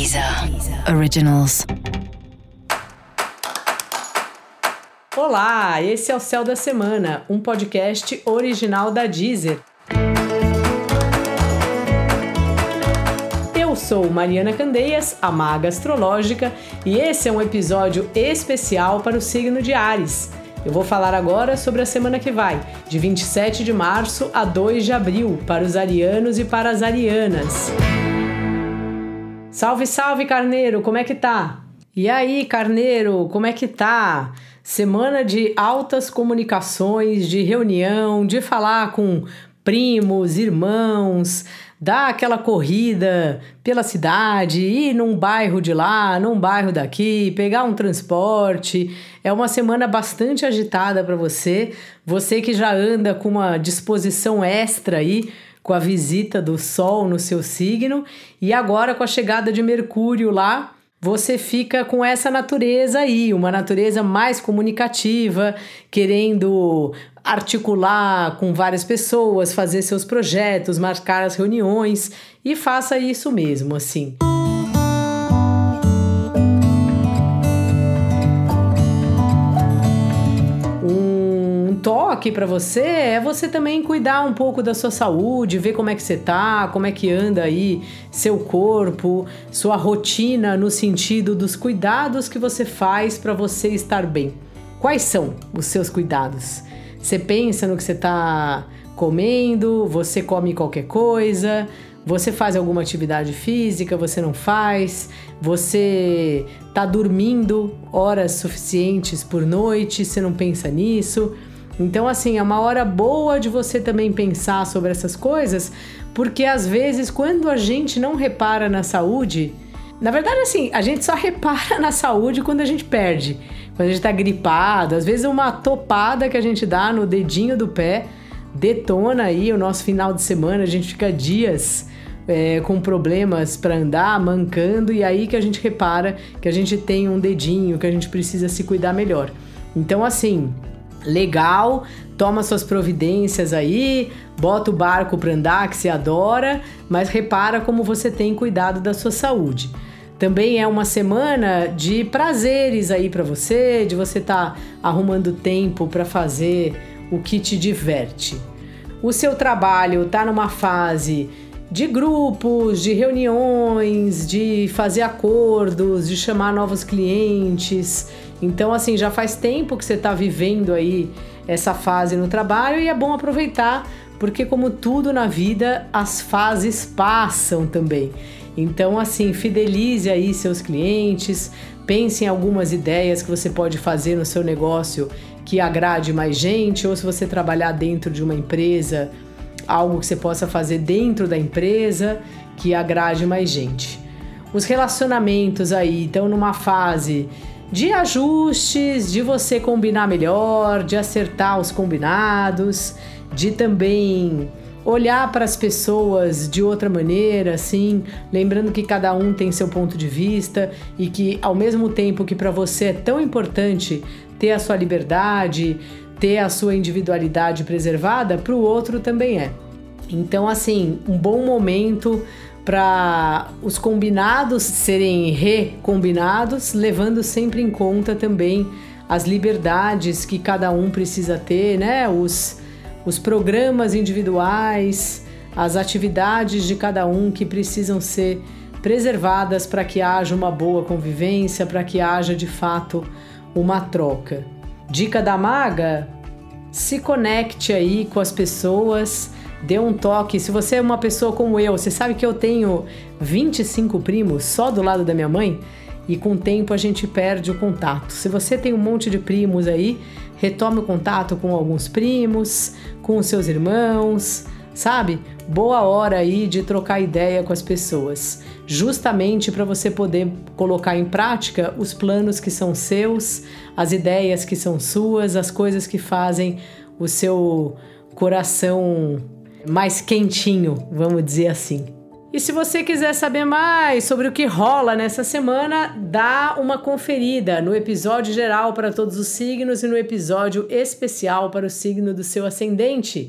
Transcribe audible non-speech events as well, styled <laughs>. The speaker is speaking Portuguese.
Deezer Originals. Olá, esse é o Céu da Semana, um podcast original da Deezer. Eu sou Mariana Candeias, a maga astrológica, e esse é um episódio especial para o signo de Ares. Eu vou falar agora sobre a semana que vai, de 27 de março a 2 de abril, para os arianos e para as arianas. Salve, salve, Carneiro, como é que tá? E aí, Carneiro, como é que tá? Semana de altas comunicações, de reunião, de falar com primos, irmãos, dar aquela corrida pela cidade, ir num bairro de lá, num bairro daqui, pegar um transporte. É uma semana bastante agitada para você, você que já anda com uma disposição extra aí com a visita do Sol no seu signo e agora com a chegada de Mercúrio lá, você fica com essa natureza aí, uma natureza mais comunicativa, querendo articular com várias pessoas, fazer seus projetos, marcar as reuniões e faça isso mesmo, assim. Toque para você é você também cuidar um pouco da sua saúde, ver como é que você tá, como é que anda aí seu corpo, sua rotina no sentido dos cuidados que você faz para você estar bem. Quais são os seus cuidados? Você pensa no que você está comendo, você come qualquer coisa, você faz alguma atividade física, você não faz, você está dormindo horas suficientes por noite, você não pensa nisso. Então, assim, é uma hora boa de você também pensar sobre essas coisas, porque às vezes, quando a gente não repara na saúde, na verdade, assim, a gente só <laughs> repara na saúde quando a gente perde. Quando a gente tá gripado, às vezes uma topada que a gente dá no dedinho do pé detona aí o nosso final de semana, a gente fica dias é, com problemas para andar, mancando, e aí que a gente repara que a gente tem um dedinho, que a gente precisa se cuidar melhor. Então, assim, legal, toma suas providências aí, bota o barco para andar que você adora, mas repara como você tem cuidado da sua saúde. Também é uma semana de prazeres aí para você, de você estar tá arrumando tempo para fazer o que te diverte. O seu trabalho está numa fase de grupos, de reuniões, de fazer acordos, de chamar novos clientes. Então, assim, já faz tempo que você está vivendo aí essa fase no trabalho e é bom aproveitar, porque, como tudo na vida, as fases passam também. Então, assim, fidelize aí seus clientes, pense em algumas ideias que você pode fazer no seu negócio que agrade mais gente, ou se você trabalhar dentro de uma empresa algo que você possa fazer dentro da empresa que agrade mais gente. Os relacionamentos aí estão numa fase de ajustes, de você combinar melhor, de acertar os combinados, de também olhar para as pessoas de outra maneira, assim, lembrando que cada um tem seu ponto de vista e que ao mesmo tempo que para você é tão importante ter a sua liberdade, ter a sua individualidade preservada, para o outro também é. Então, assim, um bom momento para os combinados serem recombinados, levando sempre em conta também as liberdades que cada um precisa ter, né? Os, os programas individuais, as atividades de cada um que precisam ser preservadas para que haja uma boa convivência, para que haja de fato uma troca. Dica da maga: se conecte aí com as pessoas, dê um toque. Se você é uma pessoa como eu, você sabe que eu tenho 25 primos só do lado da minha mãe e com o tempo a gente perde o contato. Se você tem um monte de primos aí, retome o contato com alguns primos, com os seus irmãos, sabe? Boa hora aí de trocar ideia com as pessoas justamente para você poder colocar em prática os planos que são seus, as ideias que são suas, as coisas que fazem o seu coração mais quentinho, vamos dizer assim. E se você quiser saber mais sobre o que rola nessa semana, dá uma conferida no episódio geral para todos os signos e no episódio especial para o signo do seu ascendente.